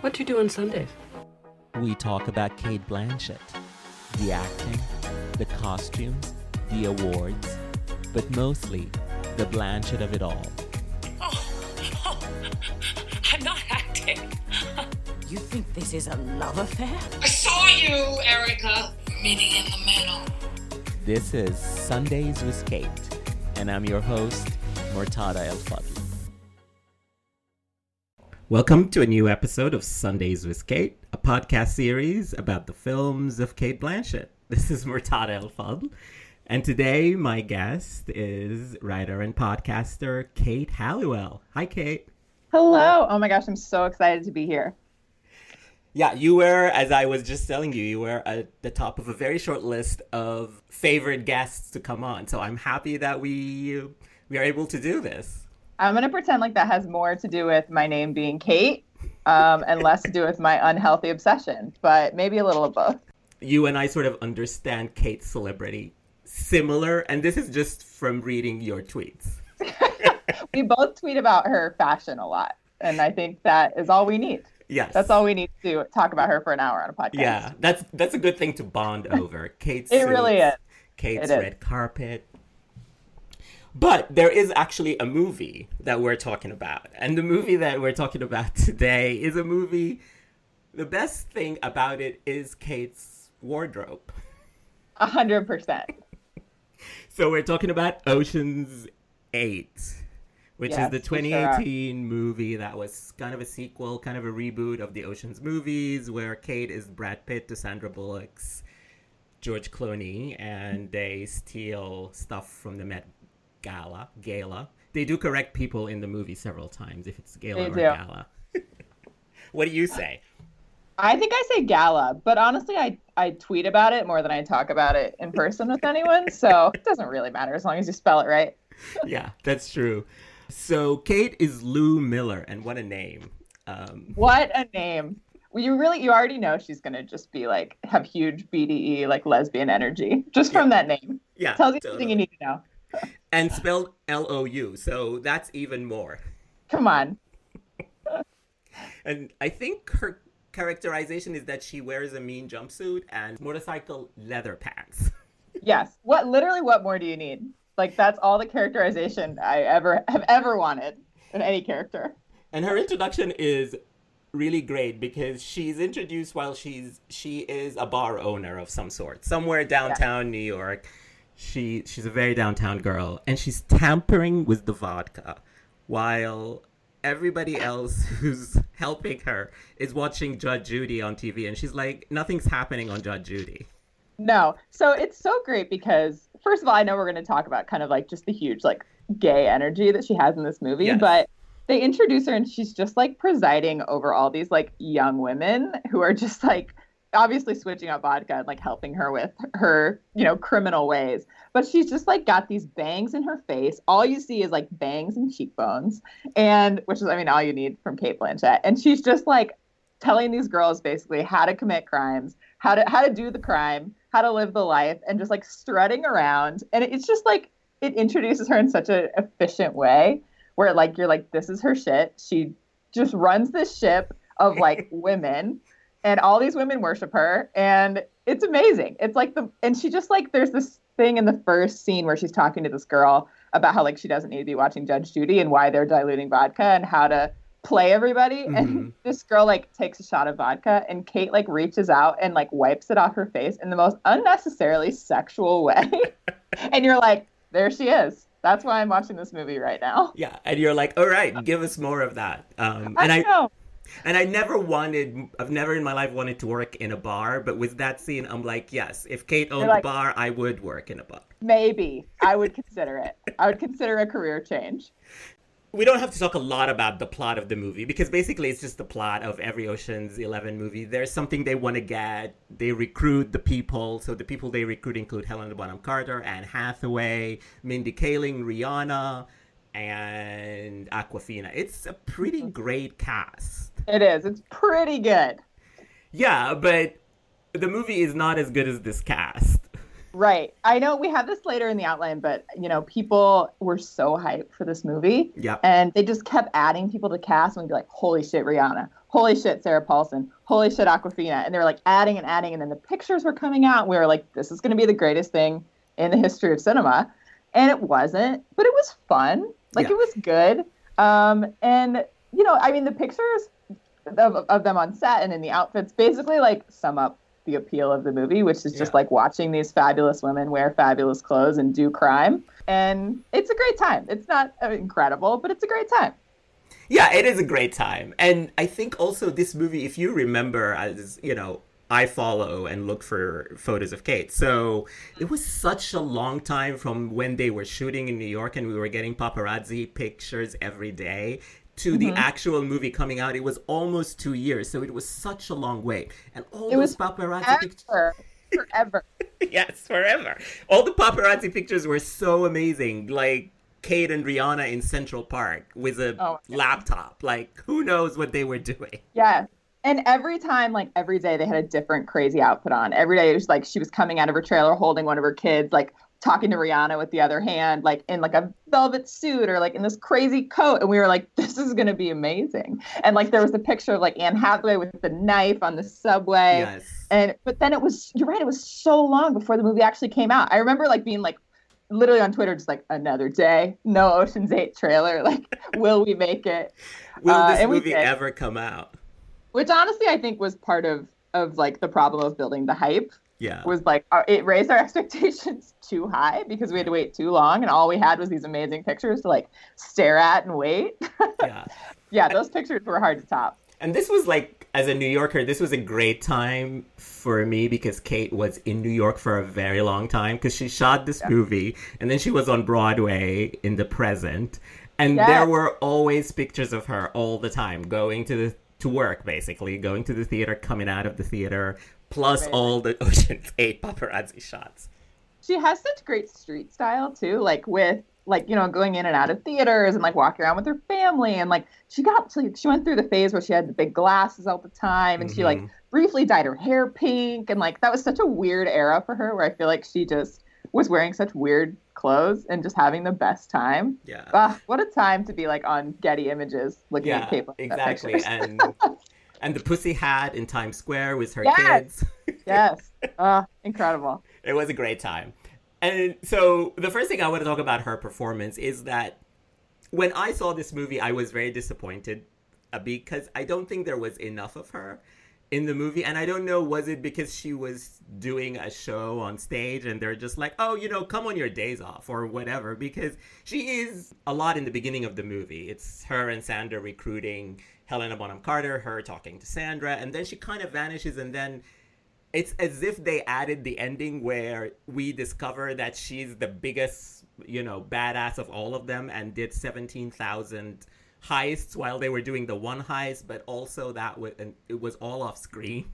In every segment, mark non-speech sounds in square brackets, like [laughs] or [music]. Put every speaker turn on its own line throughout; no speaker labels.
What do you do on Sundays?
We talk about Cate Blanchett, the acting, the costumes, the awards, but mostly the Blanchett of it all.
Oh, oh I'm not acting.
you think this is a love affair?
I saw you, Erica. Meeting in the middle.
This is Sundays with Kate, and I'm your host, Murtada El Fadl. Welcome to a new episode of Sundays with Kate, a podcast series about the films of Cate Blanchett. [laughs] This is Murtada El Fadl, and today my guest is writer and podcaster Kate Halliwell. Hi, Kate.
Hello. Oh my gosh, I'm so excited to be here.
Yeah, you were, as I was just telling you, you were at the top of a very short list of favorite guests to come on. So I'm happy that we we are able to do this.
I'm going to pretend like that has more to do with my name being Kate um, and less to do with my unhealthy obsession, but maybe a little of both.
You and I sort of understand Kate's celebrity similar, and this is just from reading your tweets. [laughs]
we both tweet about her fashion a lot, and I think that is all we need.
Yes.
That's all we need to talk about her for an hour on a podcast.
Yeah, that's that's a good thing to bond over. Kate's
It really is.
Kate's
It is.
red carpet. But there is actually a movie that we're talking about. And the movie that we're talking about [laughs] today is a movie. The best thing about it is Kate's wardrobe.
A hundred percent. [laughs]
So we're talking about Ocean's 8, which
Yes,
is the
we sure
2018 movie that was kind of a sequel, kind of a reboot of the Ocean's movies, where Kate is Brad Pitt to Sandra Bullock's George Clooney, and they steal stuff from the Met Gala. Gala. They do correct people in the movie several times if it's Gala
They
or
do.
Gala. [laughs] what do you say?
I think I say gala, but honestly, I, I tweet about it more than I talk about it in person with anyone. So [laughs] it doesn't really matter as long as you spell it right. [laughs]
yeah, that's true. So Kate is Lou Miller, and what a name. Um,
What a name. Well, you really, you already know she's going to just be like, have huge BDE, like lesbian energy just from that name.
yeah,
Tells you
totally.
everything you need to know.
And spelled L O U. So that's even more.
Come on.
And I think her characterization is that she wears a mean jumpsuit and motorcycle leather pants.
Yes. What, literally, what more do you need? Like, that's all the characterization I ever have ever wanted in any character.
And her introduction is really great because she's introduced while she's she is a bar owner of some sort somewhere downtown New York. She she's a very downtown girl and she's tampering with the vodka while everybody else [laughs] who's helping her is watching Judge Judy on TV and she's like nothing's happening on Judge Judy.
No. So it's so great because, first of all, I know we're going to talk about kind of like just the huge, like, gay energy that she has in this movie,
Yes.
but they introduce her and she's just like presiding over all these like young women who are just like obviously switching out vodka and like helping her with her, you know, criminal ways. But she's just like got these bangs in her face. All you see is like bangs and cheekbones, and which is, I mean, all you need from Cate Blanchett. And she's just like telling these girls basically how to commit crimes, how to how to do the crime, how to live the life, and just like strutting around. And it's just like it introduces her in such an efficient way where like you're like, this is her shit. She just runs this ship of like [laughs] women, and all these women worship her, and it's amazing. It's like the and she just like there's this thing in the first scene where she's talking to this girl about how like she doesn't need to be watching Judge Judy and why they're diluting vodka and how to play everybody
Mhm. [laughs]
and this girl like takes a shot of vodka and Kate like reaches out and like wipes it off her face in the most unnecessarily sexual way [laughs] and you're like there she is that's why I'm watching this movie right now
Yeah, and you're like, all right, give us more of that. Um,
I
and I
know
and I never wanted, I've never in my life wanted to work in a bar, but with that scene, I'm like, yes, if Kate owned
like-
a bar, I would work in a bar.
maybe I would consider it I would consider a career change
We don't have to talk a lot about the plot of the movie because basically it's just the plot of every Ocean's Eleven movie. There's something they want to get. They recruit the people. So the people they recruit include Helena Bonham Carter, Anne Hathaway, Mindy Kaling, Rihanna, and Awkwafina. It's a pretty mm-hmm. great cast.
It is it's pretty good
Yeah, but the movie is not as good as this cast.
Right. I know we have this later in the outline, but you know, people were so hyped for this movie.
Yeah.
And they just kept adding people to cast and we'd be like, holy shit, Rihanna. Holy shit, Sarah Paulson. Holy shit, Awkwafina. And they were like adding and adding. And then the pictures were coming out. And we were like, this is going to be the greatest thing in the history of cinema. And it wasn't, but it was fun. Like
Yeah.
it was good. Um, and, you know, I mean, the pictures of, of them on set and in the outfits basically like sum up the appeal of the movie, which is just
Yeah.
like watching these fabulous women wear fabulous clothes and do crime. And it's a great time. It's not uh, incredible, but it's a great time.
Yeah, it is a great time. And I think also this movie, if you remember, as you know, I follow and look for photos of Kate. So it was such a long time from when they were shooting in New York and we were getting paparazzi pictures every day to the mm-hmm. actual movie coming out. It was almost two years. So it was such a long wait. And all
It
those paparazzi pictures.
Forever. [laughs]
Yes, forever. All the paparazzi pictures were so amazing. Like Kate and Rihanna in Central Park with a
Oh,
laptop. Like, who knows what they were doing?
Yeah. And every time, like every day, they had a different crazy outfit on. Every day, it was like she was coming out of her trailer holding one of her kids, like talking to Rihanna with the other hand, like in like a velvet suit or like in this crazy coat. And we were like, [laughs] this is going to be amazing. And like there was a picture of like Anne Hathaway with the knife on the subway.
Yes.
And but then it was you're right, it was so long before the movie actually came out. I remember like being like literally on Twitter, just like another day, no Ocean's Eight trailer. [laughs] Like, will we make it?
Will
Uh,
this movie ever come out?
Which honestly, I think was part of of like the problem of building the hype
Yeah.
was like uh, it raised our [laughs] expectations too high because we had to wait too long, and all we had was these amazing pictures to like stare at and wait. [laughs]
yeah.
yeah, those pictures were hard to top.
And this was like, as a New Yorker, this was a great time for me because Kate was in New York for a very long time because she shot this movie and then she was on Broadway in the present. And
Yes.
there were always pictures of her all the time going to the to work basically, going to the theater, coming out of the theater, plus
Right.
all the Ocean's 8 paparazzi shots.
she has such great street style too like with like you know going in and out of theaters and like walking around with her family and like she got to, she went through the phase where she had the big glasses all the time and she like
Mhm.
briefly dyed her hair pink and like that was such a weird era for her where i feel like she just was wearing such weird clothes and just having the best time
Yeah.
ah, what a time to be like on getty images looking
yeah,
at Kate
exactly. And [laughs] and the pussy hat in Times Square with her
Yes.
kids. [laughs]
yes ah, incredible
It was a great time. And so the first thing I want to talk about her performance is that when I saw this movie, I was very disappointed uh, because I don't think there was enough of her in the movie. And I don't know, was it because she was doing a show on stage and they're just like, oh, you know, come on your days off or whatever? Because she is a lot in the beginning of the movie. It's her and Sandra recruiting Helena Bonham Carter, her talking to Sandra, and then she kind of vanishes and then it's as if they added the ending where we discover that she's the biggest, you know, badass of all of them and did 17,000 heists while they were doing the one heist, but also that was, and it was all off screen.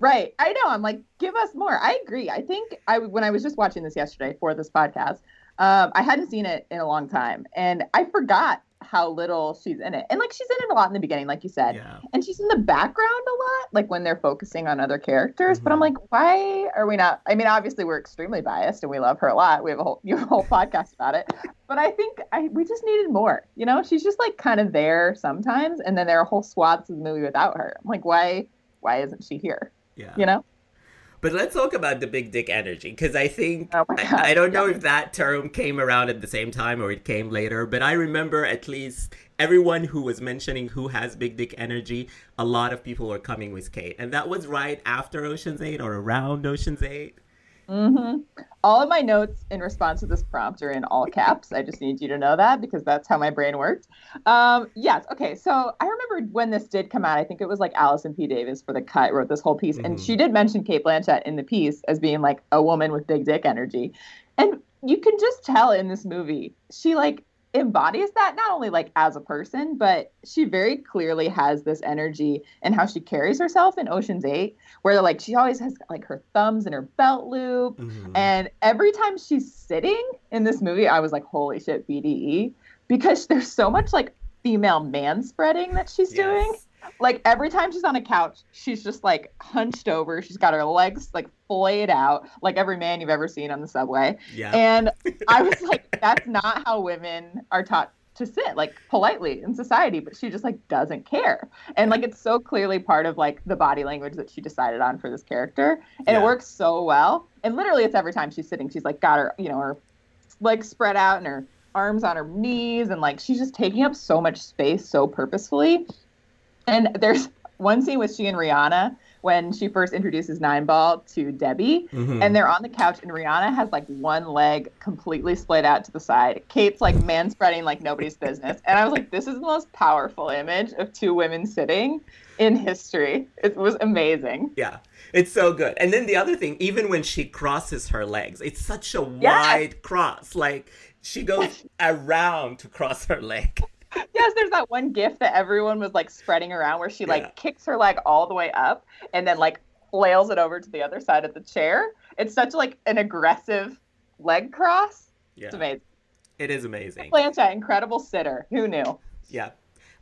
Right. I know. I'm like, give us more. I agree. I think I when I was just watching this yesterday for this podcast, um, I hadn't seen it in a long time, and I forgot how little she's in it. And like, she's in it a lot in the beginning, like you said,
Yeah.
and she's in the background a lot, like when they're focusing on other characters. But I'm
Mhm.
like, why are we not? I mean, obviously we're extremely biased, and we love her a lot. We have a whole you have a whole [laughs] podcast about it. But I think I we just needed more. You know, she's just like kind of there sometimes, and then there are whole swaths of the movie without her. I'm like, why? Why isn't she here?
Yeah.
You know.
But let's talk about the big dick energy because I think
oh
I, I, don't know yeah. if that term came around at the same time or it came later, but I remember at least everyone who was mentioning who has big dick energy, a lot of people were coming with Kate. And that was right after Ocean's 8 or around Ocean's 8.
Mm-hmm. All of my notes in response to this prompt are in all caps. I just need you to know that because that's how my brain worked. Um, yes. Okay. So I remember when this did come out. I think it was like Allison P. Davis for the cut wrote this whole piece, mm-hmm.
and
she did mention Cate Blanchett in the piece as being like a woman with big dick energy, and you can just tell in this movie she like embodies that not only like as a person but she very clearly has this energy and how she carries herself in oceans 8 where like she always has like her thumbs in her belt loop
Mhm.
and every time she's sitting in this movie, I was like, holy shit, BDE. Because there's so much like female man spreading that she's doing. Like every time she's on a couch, she's just like hunched over. She's got her legs like flayed out, like every man you've ever seen on the subway.
Yeah.
And I was [laughs] like, that's not how women are taught to sit, like politely in society. But she just like doesn't care, and like it's so clearly part of like the body language that she decided on for this character, and
Yeah.
it works so well. And literally, it's every time she's sitting, she's like got her, you know, her legs spread out and her arms on her knees and like she's just taking up so much space so purposefully and there's one scene with she and rihanna when she first introduces nine ball to debbie
Mhm.
and they're on the couch and rihanna has like one leg completely splayed out to the side kate's like man spreading like nobody's business and i was like this is the most powerful image of two women sitting in history it was amazing
Yeah, it's so good. And then the other thing, even when she crosses her legs, it's such a wide cross. Like she goes [laughs] around to cross her leg.
Yes, there's that one gif that everyone was like spreading around where she like
Yeah.
kicks her leg all the way up and then like flails it over to the other side of the chair. It's such like an aggressive leg cross.
Yeah,
It's amazing.
it is amazing.
Blanchett, incredible sitter. Who knew?
Yeah.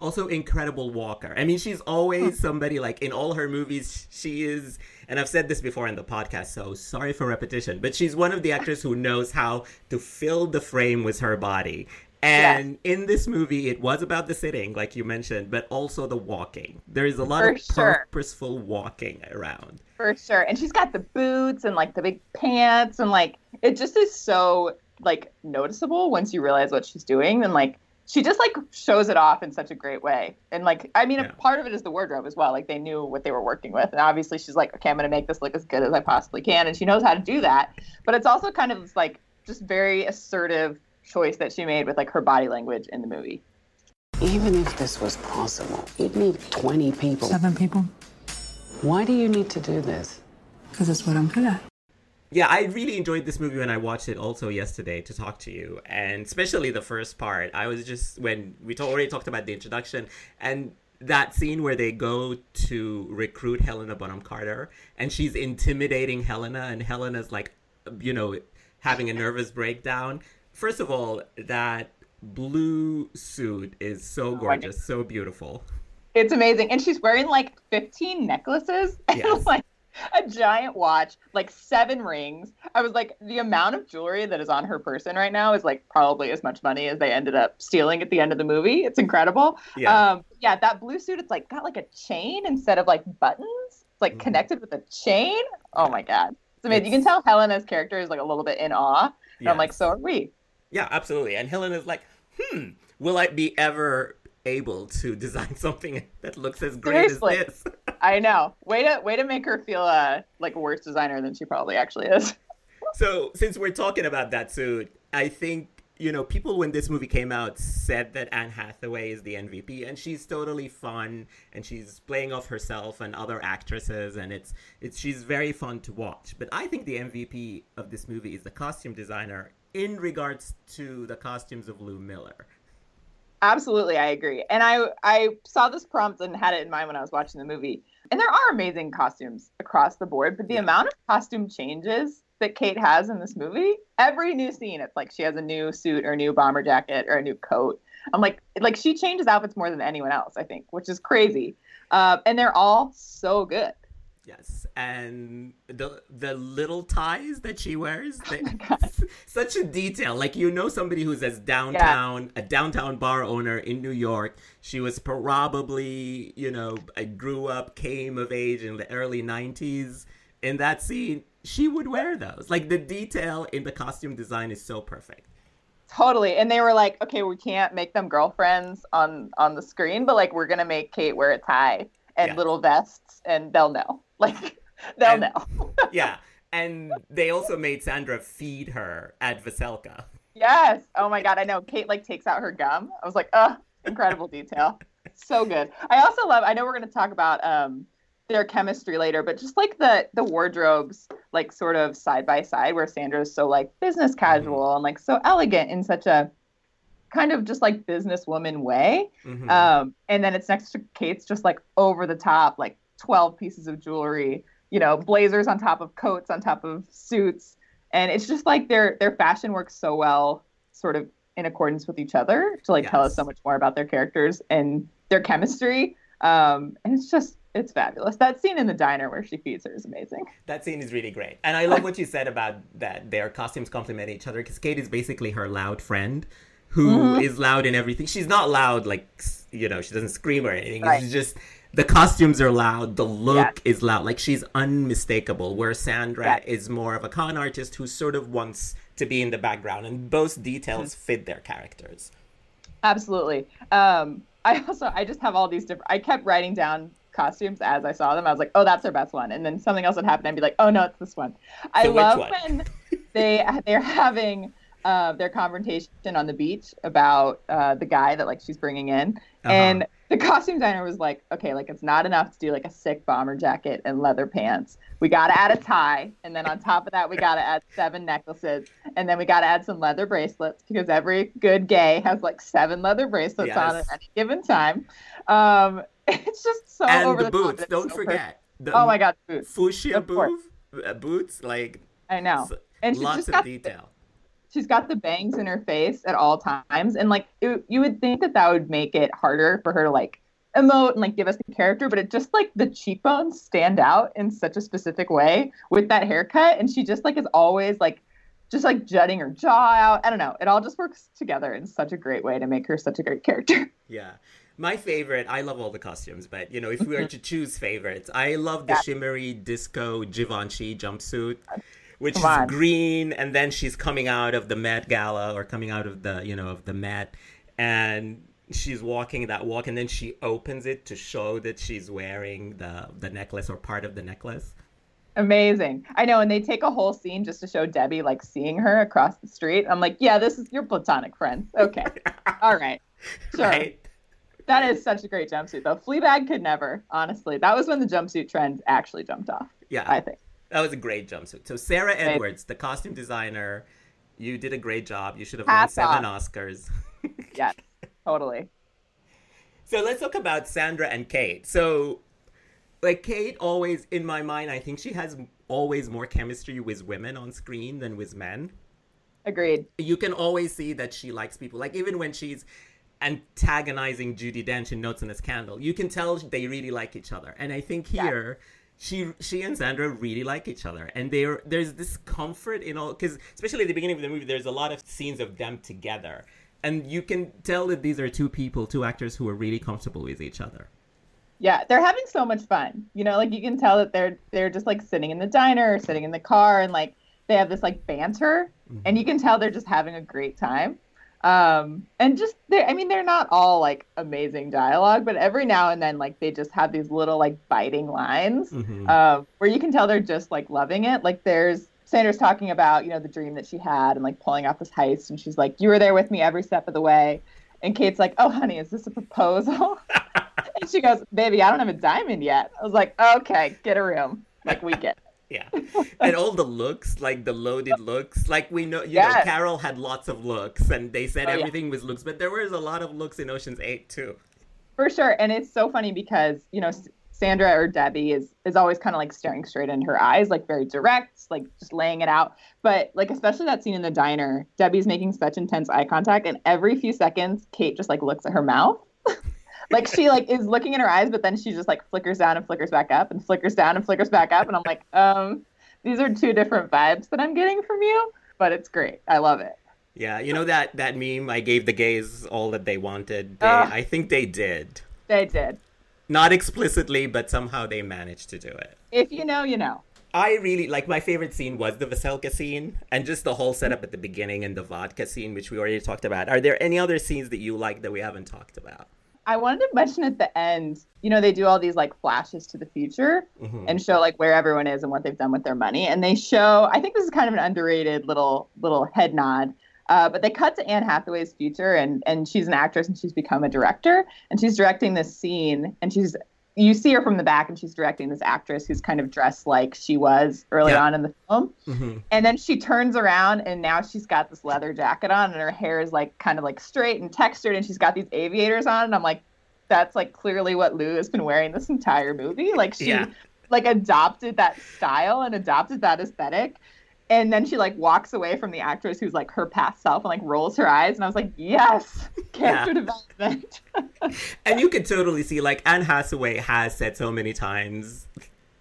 Also, incredible walker. I mean, she's always hmm. somebody like in all her movies. She is, and I've said this before in the podcast, so sorry for repetition, but she's one of the actors who knows how to fill the frame with her body. And in this movie, it was about the sitting, like you mentioned, but also the walking. There is a lot
For
of
sure.
purposeful walking around.
For sure. And she's got the boots and like the big pants and like it just is so like noticeable once you realize what she's doing and like she just like shows it off in such a great way. And like I mean
Yeah.
a part of it is the wardrobe as well. Like they knew what they were working with. And obviously she's like, okay, I'm gonna make this look as good as I possibly can and she knows how to do that. But it's also kind of like just very assertive choice that she made with like her body language in the movie.
Even if this was possible, you'd need 20 people.
Seven people,
Why do you need to do this?
because it's what I'm good at.
Yeah, I really enjoyed this movie when I watched it also yesterday to talk to you, and especially the first part. I was just when we to- already talked about the introduction and that scene where they go to recruit Helena Bonham Carter, and she's intimidating Helena, and Helena's like, you know, having a nervous breakdown. First of all, that blue suit is so gorgeous, so beautiful.
It's amazing. And she's wearing like 15 necklaces [laughs] and
Yes.
like a giant watch, like seven rings. I was like, the amount of jewelry that is on her person right now is like probably as much money as they ended up stealing at the end of the movie. It's incredible.
Yeah.
Um, yeah, that blue suit, it's like got like a chain instead of like buttons. It's like connected with a chain. Oh my God. It's amazing. You can tell Helena's character is like a little bit in awe. And I'm like, so are we.
Yeah, absolutely. And Helen is like, hmm, will I be ever able to [laughs] design something that looks as great
Seriously.
as this? [laughs]
I know. Way to way to make her feel uh, like a worse designer than she probably actually is. [laughs]
so, since we're talking about that suit, I think, you know, people when this movie came out said that Anne Hathaway is the MVP and she's totally fun and she's playing off herself and other actresses and it's it's she's very fun to watch. But I think the MVP of this movie is the costume designer in regards to the costumes of Lou Miller.
Absolutely, I agree. And I I saw this prompt and had it in mind when I was watching the movie. And there are amazing costumes across the board, but the
Yeah.
amount of costume changes that Kate has in this movie, every new scene, it's like she has a new suit or a new bomber jacket or a new coat. I'm like, like she changes outfits more than anyone else, I think, which is crazy. Uh, and they're all so good.
Yes, and the the little ties that she wears, oh they, [laughs] such a detail. Like you know, somebody who's as downtown, a downtown bar owner in New York. She was probably, you know, I grew up, came of age in the early '90s. In that scene, she would wear those. Like the detail in the costume design is so perfect.
Totally. And they were like, okay, we can't make them girlfriends on on the screen, but like we're gonna make Kate wear a tie and
Yeah.
little vests, and they'll know. Like [laughs] they'll
And-
know. [laughs]
Yeah, and they also made Sandra feed her at Veselka.
yes. Oh my god, I know. Kate like takes out her gum. I was like, uh, incredible detail. So good. I also love. I know we're gonna talk about um their chemistry later, but just like the the wardrobes, like sort of side by side, where Sandra is so like business casual and like so elegant in such a kind of just like businesswoman way.
Mhm.
Um, and then it's next to Kate's just like over the top, like 12 pieces of jewelry, you know, blazers on top of coats on top of suits. And it's just like their their fashion works so well, sort of in accordance with each other to like tell us so much more about their characters and their chemistry. Um, and it's just it's fabulous. That scene in the diner where she feeds her is amazing.
That scene is really great. And I love what you said about that their costumes complement each other because Kate is basically her loud friend who is
Mm-hmm.
loud in everything. She's not loud like, you know, she doesn't scream or anything.
Right.
It's just the costumes are loud, the look is loud. Like she's unmistakable, where Sandra is more of a con artist who sort of wants to be in the background and both details
Mm-hmm.
fit their characters.
Absolutely. Um, I also I just have all these different. I kept writing down costumes as I saw them. I was like, oh, that's their best one, and then something else would happen. I'd be like, oh no, it's this one. I
So which
love
one?
when [laughs] they they're having uh, their confrontation on the beach about uh, the guy that like she's bringing in,
Uh-huh.
and the costume designer was like, okay, like it's not enough to do like a sick bomber jacket and leather pants. We got to add a tie, and then on top of that, we got to add seven necklaces, and then we got to add some leather bracelets because every good gay has like seven leather bracelets on at any given time. Um, [laughs] it's just so
and
over
the
the,
boots, don't
so
forget. The.
Oh my god, the boots!
Fuchsia booth, uh, boots, like
I know. And
lots
just
of
got
detail.
She's got the bangs in her face at all times and like it, you would think that that would make it harder for her to like emote and like give us the character but it just like the cheekbones stand out in such a specific way with that haircut and she just like is always like just like jutting her jaw out. I don't know. It all just works together in such a great way to make her such a great character. [laughs]
Yeah. My favorite, I love all the costumes, but you know, if we were mm-hmm. to choose favorites, I love the
Yeah.
shimmery disco Givenchy jumpsuit, which
Come
is
on.
green, and then she's coming out of the Met Gala or coming out of the, you know, of the Met, and she's walking that walk, and then she opens it to show that she's wearing the the necklace or part of the necklace.
amazing i know and they take a whole scene just to show debbie like seeing her across the street i'm like yeah this is your platonic friends okay [laughs] all right sure
Right?
That is such a great jumpsuit, though. Fleabag could never, honestly. That was when the jumpsuit trend actually jumped off,
Yeah.
I think.
That was a great jumpsuit. So Sarah. Edwards, the costume designer, you did a great job. You should have
Hats
won seven Oscars. [laughs]
yeah, totally.
So let's talk about Sandra and Kate. So, like Kate, always in my mind, I think she has always more chemistry with women on screen than with men.
Agreed.
You can always see that she likes people. Like even when she's antagonizing Judi Dench in Notes on a Scandal, you can tell they really like each other. And I think here. She, she and Sandra really like each other, and there there's this comfort in all because especially at the beginning of the movie, there's a lot of scenes of them together, and you can tell that these are two people, two actors who are really comfortable with each other.
Yeah, they're having so much fun. You know, like you can tell that they're they're just like sitting in the diner or sitting in the car and like they have this like banter mm-hmm. and you can tell they're just having a great time. Um and just they I mean they're not all like amazing dialogue, but every now and then like they just have these little like biting lines
Mhm.
um, where you can tell they're just like loving it. Like there's Sandra's talking about, you know, the dream that she had and like pulling off this heist and she's like, You were there with me every step of the way. And Kate's like, Oh honey, is this a proposal? [laughs] and she goes, Baby, I don't have a diamond yet. I was like, Okay, get a room. Like we get it.
Yeah. [laughs] And all the looks, like the loaded looks, like we know, you know, Carol had lots of looks and they said
Oh, yeah.
everything was looks, but there was a lot of looks in Ocean's 8 too.
For sure. And it's so funny because, you know, Sandra or Debbie is is always kind of like staring straight into her eyes, like very direct, like just laying it out. But like especially that scene in the diner, Debbie's making such intense eye contact and every few seconds Kate just like looks at her mouth. [laughs] like she like is looking in her eyes, but then she just like flickers down and flickers back up and flickers down and flickers back up. And I'm like, um, these are two different vibes that I'm getting from you, but it's great. I love it.
Yeah, you know that that meme I gave the gays all that they wanted. They,
Ah.
I think they did.
They did.
Not explicitly, but somehow they managed to do it.
If you know, you know.
I really like my favorite scene was the Veselka scene and just the whole setup at the beginning and the vodka scene, which we already talked about. Are there any other scenes that you like that we haven't talked about?
I wanted to mention at the end, you know, they do all these like flashes to the future
Mhm.
and show like where everyone is and what they've done with their money. And they show, I think this is kind of an underrated little little head nod. Uh, but they cut to Anne Hathaway's future, and and she's an actress, and she's become a director, and she's directing this scene, and she's you see her from the back, and she's directing this actress who's kind of dressed like she was early
Yeah.
on in the film,
hmm
and then she turns around and now she's got this leather jacket on and her hair is like kind of like straight and textured and she's got these aviators on and I'm like that's like clearly what Lou has been wearing this entire movie like she
Yeah.
like adopted that style and adopted that aesthetic And then she like walks away from the actress who's like her past self and like rolls her eyes. And I was like, yes, [laughs] character development. [laughs]
and you can totally see like Anne Hathaway has said so many times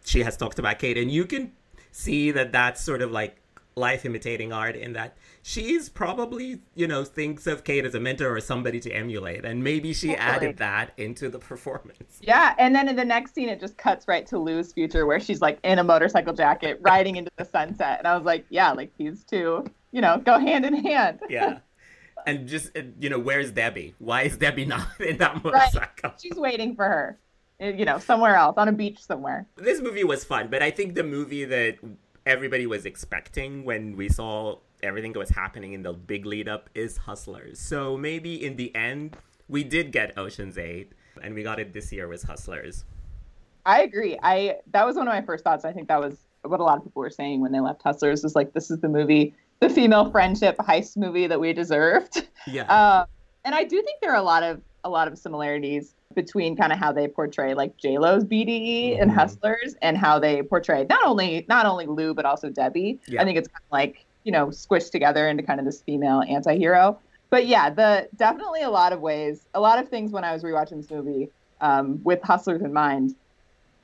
she has talked about Kate, and you can see that that's sort of like life imitating art in that she's probably you know thinks of Kate as a mentor or somebody to emulate, and maybe she added that into the performance.
yeah. And then in the next scene, it just cuts right to Lou's future where she's like in a motorcycle jacket riding into the sunset. And I was like, yeah, like these two, you know, go hand in hand.
Yeah. And just uh, you know, where's Debbie? Why is Debbie not [laughs] in that
Right.
motorcycle?
She's waiting for her, eh, you know, somewhere else on a beach somewhere.
this movie was fun, but I think the movie that everybody was expecting when we saw everything that was happening in the big lead up is Hustlers. So maybe in the end, we did get Ocean's 8, and we got it this year with Hustlers.
I agree. I that was one of my first thoughts. I think that was what a lot of people were saying when they left Hustlers. Was like, this is the movie, the female friendship heist movie that we deserved. [laughs]
Yeah.
Uh, and I do think there are a lot of a lot of similarities between kind of how they portray like J Lo's BDE and
Mhm.
Hustlers, and how they portray not only not only Lou but also Debbie.
Yeah.
I think it's kind of like you know squished together into kind of this female anti-hero. But yeah, the definitely a lot of ways, a lot of things when I was rewatching this movie um, with Hustlers in mind,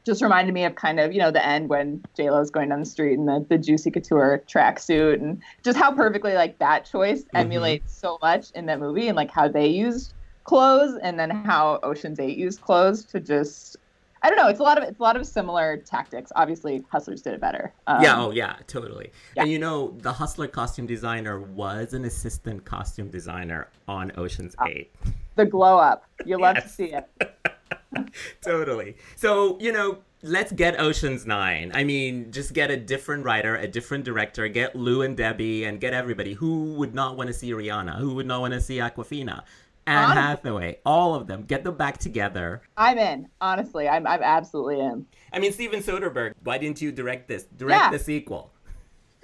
just reminded me of kind of you know the end when J Lo's going down the street in the the Juicy Couture tracksuit, and just how perfectly like that choice emulates so much in that movie, and like how they used clothes, and then how Ocean's Eight used clothes to just. I don't know. It's a lot of it's a lot of similar tactics. Obviously, Hustlers did it better. Um,
yeah, oh yeah, totally.
yeah.
And you know, the Hustler costume designer was an assistant costume designer on Ocean's
Ah.
8.
the glow up. You love to see it. [laughs]
totally. So, you know, let's get Ocean's Nine. I mean, just get a different writer, a different director, get Lou and Debbie, and get everybody. Who would not want to see Rihanna? Who would not want to see Awkwafina? Anne
Honestly.
Hathaway, all of them. Get them back together.
I'm in. Honestly, I'm I'm absolutely in.
I mean, Steven Soderbergh, why didn't you direct this? Direct
Yeah.
the sequel.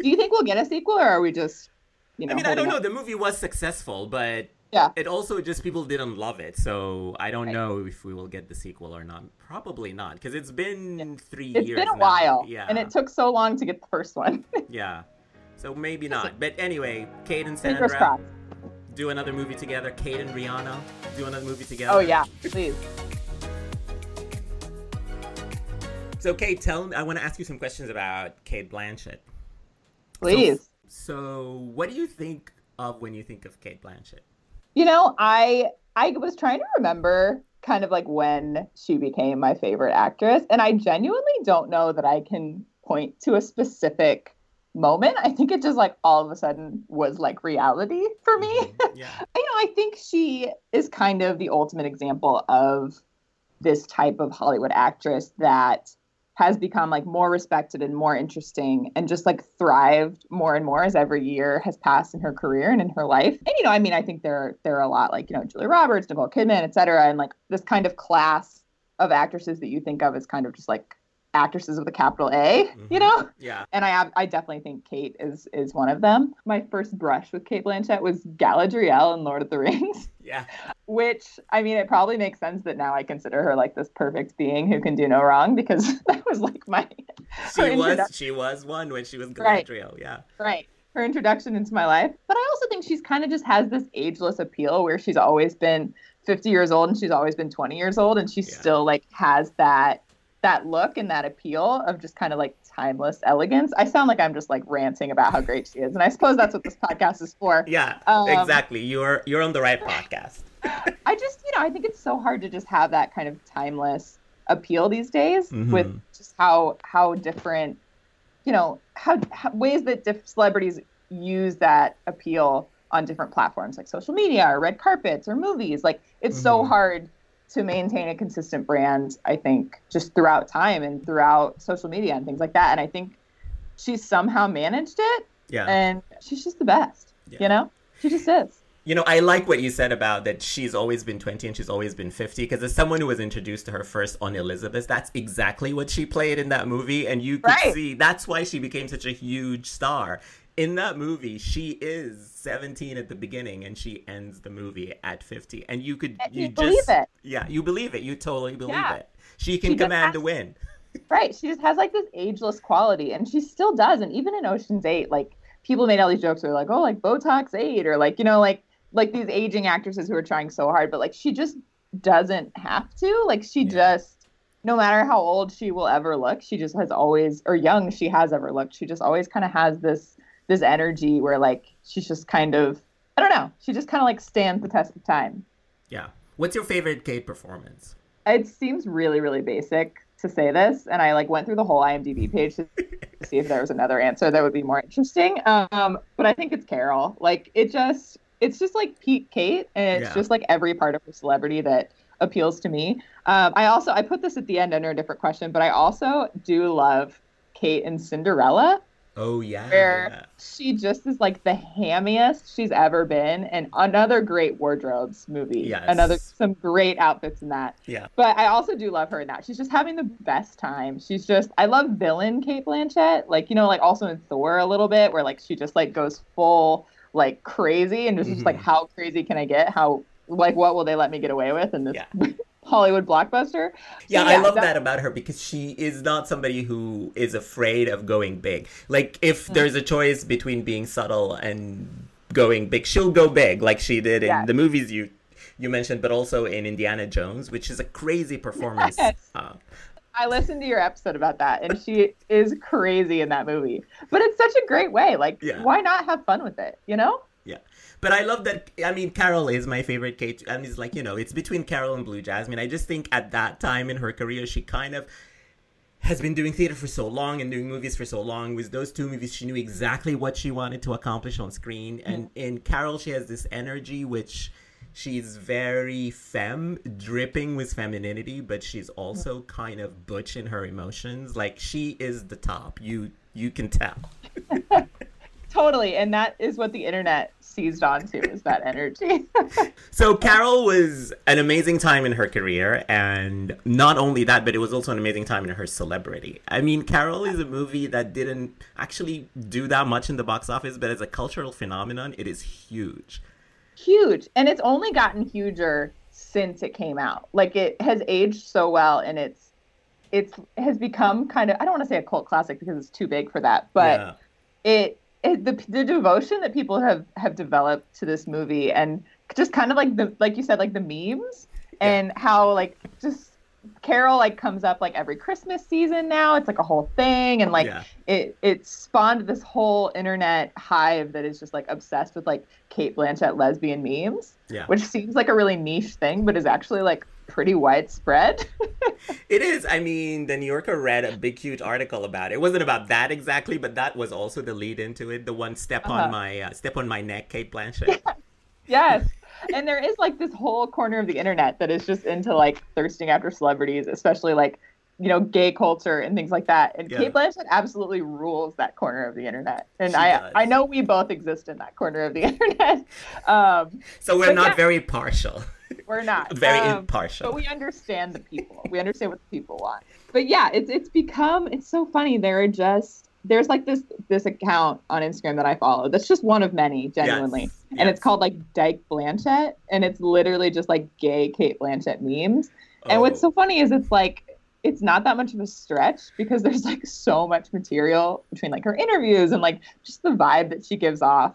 Do you think we'll get a sequel, or are we just, you know?
I mean, I don't know. The movie was successful, but
Yeah.
it also just people didn't love it. So I don't know if we will get the sequel or not. Probably not, because it's been three
It's
years.
been a
now.
while,
Yeah.
and it took so long to get the first one. [laughs]
Yeah. So maybe not. But anyway, Kate and
Fingers
Sandra
crossed.
Do another movie together. Kate and Rihanna do another movie together.
Oh yeah, please.
So Kate, tell me. I want to ask you some questions about Cate Blanchett.
Please.
So, what do you think of when you think of Cate Blanchett?
You know, I I was trying to remember kind of like when she became my favorite actress, and I genuinely don't know that I can point to a specific moment. I think it just like all of a sudden was like reality for me. Mm-hmm. [laughs]
Yeah.
you know, I think she is kind of the ultimate example of this type of Hollywood actress that has become like more respected and more interesting and just like thrived more and more as every year has passed in her career and in her life. And you know, I mean, I think there there are a lot like, you know, Julia Roberts, Nicole Kidman, et cetera, and like this kind of class of actresses that you think of as kind of just like actresses with a capital A, you
Mhm.
know?
Yeah.
and I I definitely think Kate is is one of them. My first brush with Cate Blanchett was Galadriel in Lord of the Rings, [laughs]
Yeah.
which I mean, it probably makes sense that now I consider her like this perfect being who can do no wrong because [laughs] that was like my
She was she was one when she was
Right.
Galadriel. Yeah.
right her introduction into my life. But I also think she's kind of just has this ageless appeal where she's always been 50 years old and she's always been 20 years old and she
Yeah.
still like has that that look and that appeal of just kind of like timeless elegance. I sound like I'm just like ranting about how great she is, and I suppose that's what this podcast is for. [laughs]
Yeah.
Um,
exactly. You're you're on the right podcast. [laughs]
I just, you know, I think it's so hard to just have that kind of timeless appeal these days with
Mhm.
just how how different, you know, how, how ways that diff- celebrities use that appeal on different platforms like social media or red carpets or movies. Like it's so
Mhm.
hard to maintain a consistent brand, I think, just throughout time and throughout social media and things like that. And I think she somehow managed it
Yeah.
and she's just the best.
Yeah.
You know? She just is.
You know, I like what you said about that she's always been 20 and she's always been 50 because as someone who was introduced to her first on Elizabeth, that's exactly what she played in that movie and you could
Right.
see that's why she became such a huge star. In that movie, she is 17 at the beginning and she ends the movie at 50 and you could
And
you,
you
just
believe it.
Yeah, you believe it. You totally believe
Yeah.
it. She can
She
command a
has-
win. [laughs]
right. She just has like this ageless quality, and she still does. And even in Ocean's Eight, like people made all these jokes. They're like, "Oh, like Botox Eight, or like you know, like like these aging actresses who are trying so hard, but like she just doesn't have to. Like she
Yeah.
just, no matter how old she will ever look, she just has always, or young she has ever looked, she just always kind of has this this energy where like she's just kind of, I don't know, she just kind of like stands the test of time.
Yeah. What's your favorite Kate performance?
It seems really really basic to say this, and I like went through the whole IMDb page to [laughs] see if there was another answer that would be more interesting. Um, but I think it's Carol. Like it just, it's just like Pete Kate, and it's
Yeah.
just like every part of her celebrity that appeals to me. Um, I also I put this at the end under a different question, but I also do love Kate and Cinderella,
Oh yeah.
where she just is like the hammiest she's ever been, and another great wardrobes movie.
Yes.
Another some great outfits in that.
Yeah.
But I also do love her in that. She's just having the best time. She's just I love villain Cate Blanchett. Like, you know, like also in Thor a little bit, where like she just like goes full like crazy and just, just like
Mhm.
how crazy can I get? How like what will they let me get away with in this
Yeah. [laughs]
Hollywood blockbuster? So,
Yeah, I love
that-
that about her because she is not somebody who is afraid of going big. Like, if
Mm.
there's a choice between being subtle and going big, she'll go big, like she did in the movies you you mentioned, but also in Indiana Jones, which is a crazy performance.
Yes.
Uh,
I listened to your episode about that, and she is crazy in that movie. But it's such a great way. Like,
Yeah.
why not have fun with it? You know?
But I love that. I mean, Carol is my favorite Kate, and it's like you know, it's between Carol and Blue Jasmine. I just think at that time in her career, she kind of has been doing theater for so long and doing movies for so long. With those two movies, she knew exactly what she wanted to accomplish on screen. Mm-hmm. And in Carol, she has this energy which she's very femme, dripping with femininity, but she's also mm-hmm. kind of butch in her emotions. Like she is the top. You you can tell. [laughs]
Totally. And that is what the internet seized onto is that energy. [laughs]
So Carol was an amazing time in her career, and not only that, but it was also an amazing time in her celebrity. I mean, Carol is a movie that didn't actually do that much in the box office, but as a cultural phenomenon, it is huge.
huge and it's only gotten huger since it came out like it has aged so well and it's it's has become kind of i don't want to say a cult classic because it's too big for that but
Yeah.
it, it the, the devotion that people have have developed to this movie and just kind of like the like you said like the memes and how like just carol like comes up like every christmas season now it's like a whole thing and like
Yeah.
it it spawned this whole internet hive that is just like obsessed with like cate blanchett lesbian memes
Yeah.
which seems like a really niche thing but is actually like pretty widespread
It is. I mean, the New Yorker read a big, huge article about it. It wasn't about that exactly, but that was also the lead into it. The one step
Uh-huh.
on my uh, step on my neck, Cate Blanchett. [laughs]
Yes. And there is like this whole corner of the internet that is just into like thirsting after celebrities, especially like, you know, gay culture and things like that. And
Yeah.
Cate Blanchett absolutely rules that corner of the internet. And
She
I
does.
I know we both exist in that corner of the [laughs] internet. Um,
So we're not
yeah.
very partial.
We're not [laughs]
Very
Um,
impartial.
But we understand the people. We understand what the people want. But yeah, it's it's become it's so funny. There are just there's like this this account on Instagram that I follow. That's just one of many, genuinely.
Yes,
And
yes.
it's called like Dyke Blanchett, and it's literally just like gay Cate Blanchett memes. And what's
Oh.
so funny is it's like it's not that much of a stretch because there's like so much material between like her interviews and like just the vibe that she gives off.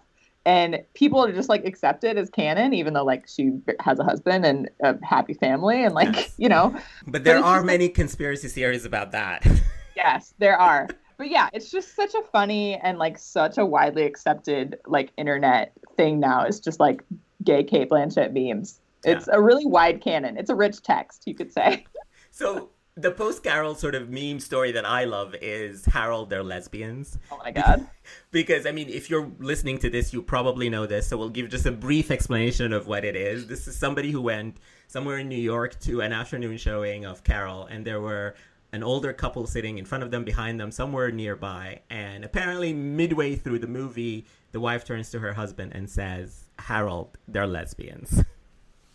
And people are just like accepted as canon, even though like she has a husband and a happy family, and like
Yes.
you know, [laughs]
But there
it's
are
just like-
many conspiracy theories about that. [laughs]
yes, there are. But yeah, it's just such a funny and like such a widely accepted like internet thing now. It's just like gay Cate Blanchett memes. It's a really wide canon. It's a rich text, you could say.
So the post Carol sort of meme story that I love is Harold, they're lesbians.
Oh my god. [laughs]
Because I mean, if you're listening to this, you probably know this. So we'll give just a brief explanation of what it is. This is somebody who went somewhere in New York to an afternoon showing of Carol, and there were an older couple sitting in front of them, behind them, somewhere nearby. And apparently, midway through the movie, the wife turns to her husband and says, "Harold, they're lesbians."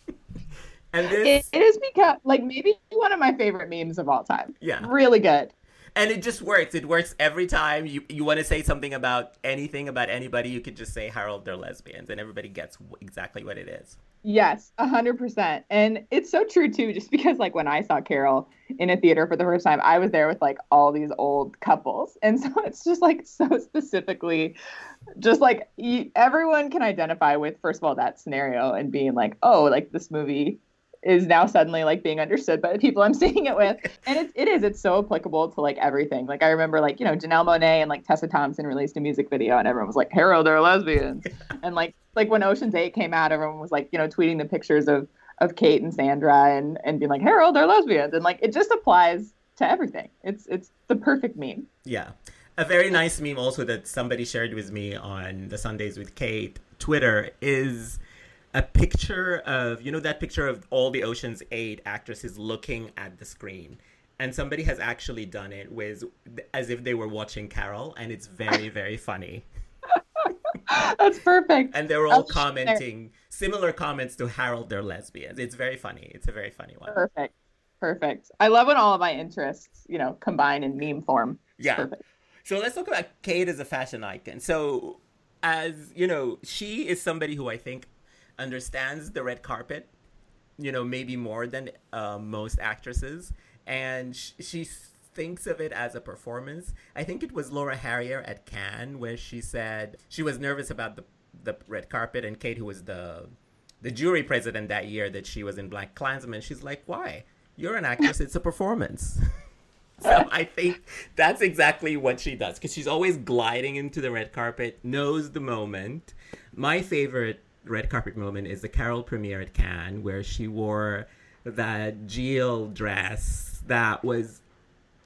[laughs] and this
It, has become like maybe one of my favorite memes of all time.
Yeah.
Really good.
and it just works. It works every time. You you want to say something about anything about anybody, you could just say Harold, they're lesbians, and everybody gets exactly what it is.
Yes, a hundred percent. And it's so true too, just because like when I saw Carol in a theater for the first time, I was there with like all these old couples. And so it's just like so specifically just like everyone can identify with first of all that scenario and being like, oh, like this movie is now suddenly like being understood by the people I'm seeing it with. [laughs] And it's it is, it's so applicable to like everything. Like I remember like, you know, Janelle Monáe and like Tessa Thompson released a music video and everyone was like, Harold, they're lesbians. [laughs] and like like when Ocean's Eight came out, everyone was like, you know, tweeting the pictures of of Kate and Sandra and and being like, Harold, they're lesbians. And like it just applies to everything. It's it's the perfect meme.
Yeah. A very nice meme also that somebody shared with me on the Sundays with Kate Twitter is a picture of you know that picture of all the Ocean's Eight actresses looking at the screen, and somebody has actually done it with as if they were watching Carol, and it's very very funny. [laughs]
That's perfect.
And they're all commenting similar comments to Harold, they're lesbians. It's very funny. It's a very funny one.
Perfect. Perfect. I love when all of my interests, you know, combine in meme form. It's
Yeah.
Perfect.
So let's talk about Kate as a fashion icon. So, as you know, she is somebody who I think understands the red carpet, you know, maybe more than uh, most actresses. And sh- she thinks of it as a performance. I think it was Laura Harrier at Cannes where she said she was nervous about the, the red carpet, and Kate, who was the the jury president that year that she was in BlacKkKlansman, she's like, "Why? You're an actress. It's a performance." [laughs] So I think that's exactly what she does because she's always gliding into the red carpet, knows the moment. My favorite red carpet moment is the Carol premiere at Cannes where she wore that Jill dress that was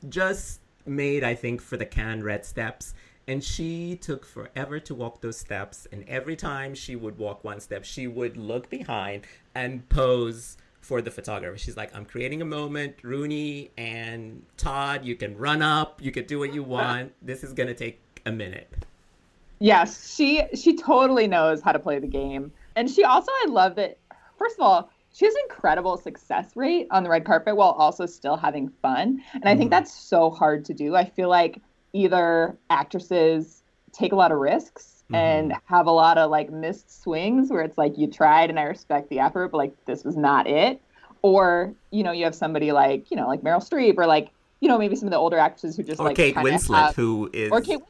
just made, I think, for the Cannes red steps. And she took forever to walk those steps. And every time she would walk one step, she would look behind and pose for the photographer. She's like, I'm creating a moment. Rooney and Todd, you can run up. You can do what you want. This is going to take a minute.
Yes, she she totally knows how to play the game. And she also I love that first of all, she has incredible success rate on the red carpet while also still having fun. And I think mm-hmm. that's so hard to do. I feel like either actresses take a lot of risks and mm-hmm. have a lot of like missed swings where it's like you tried and I respect the effort, but like this was not it. Or, you know, you have somebody like, you know, like Meryl Streep or like, you know, maybe some of the older actresses who just
Or
like
Kate Winslet,
have-
who is.
or Kate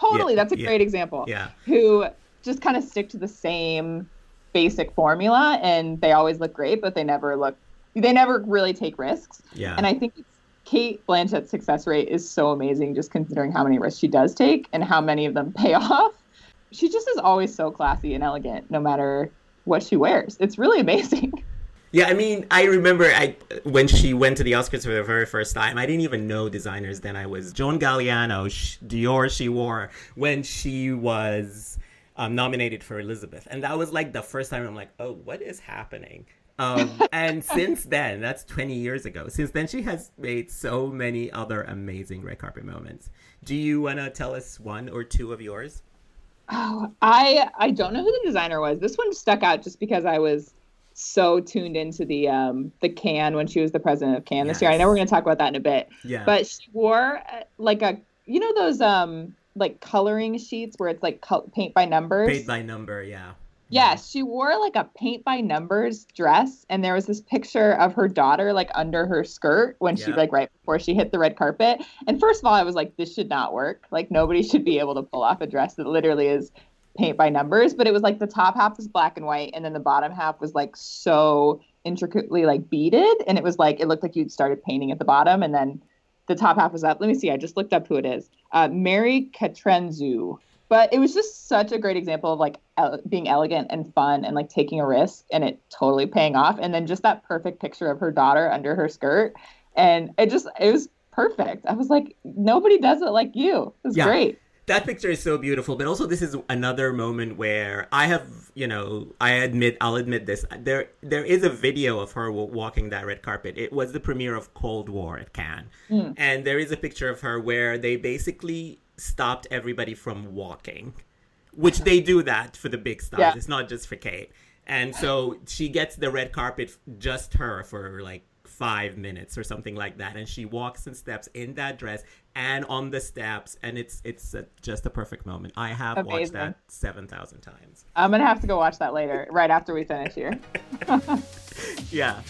totally
Yeah,
that's a
yeah,
great example.
yeah.
who just kind of stick to the same basic formula and they always look great but they never look they never really take risks.
Yeah.
and i think it's, cate blanchett's success rate is so amazing just considering how many risks she does take and how many of them [laughs] pay off. She just is always so classy and elegant no matter what she wears. It's really amazing [laughs]
Yeah, I mean, I remember I when she went to the Oscars for the very first time. I didn't even know designers then. I was John Galliano, sh- Dior. She wore when she was um, nominated for Elizabeth, and that was like the first time I'm like, oh, what is happening? Um, [laughs] and since then, that's 20 years ago. Since then, she has made so many other amazing red carpet moments. Do you want to tell us one or two of yours?
Oh, I I don't know who the designer was. This one stuck out just because I was so tuned into the um the Cannes when she was the president of Cannes this year. I know we're going to talk about that in a bit.
Yeah.
But she wore uh, like a you know those um like coloring sheets where it's like col- paint by numbers.
Paint by number, yeah.
Yes, she wore like a paint by numbers dress, and there was this picture of her daughter like under her skirt when she like right before she hit the red carpet. And first of all, I was like, this should not work. Like nobody should be able to pull off a dress that literally is paint by numbers. But it was like the top half was black and white, and then the bottom half was like so intricately like beaded, and it was like it looked like you'd started painting at the bottom, and then the top half was up. Let me see. I just looked up who it is. Uh, Mary Katrantzou. But it was just such a great example of like el- being elegant and fun and like taking a risk and it totally paying off. And then just that perfect picture of her daughter under her skirt. And it just, it was perfect. I was like, nobody does it like you. It was
Yeah.
great.
That picture is so beautiful but also this is another moment where i have you know i admit i'll admit this there there is a video of her walking that red carpet. It was the premiere of cold war at cannes. Mm. And there is a picture of her where they basically stopped everybody from walking which they do that for the big stars.
Yeah.
it's not just for kate. And so she gets the red carpet just her for like five minutes or something like that, and she walks and steps in that dress and on the steps, and it's it's a, just a perfect moment. I have watched that seven thousand times.
I'm gonna have to go watch that later, right after we finish here. [laughs]
Yeah.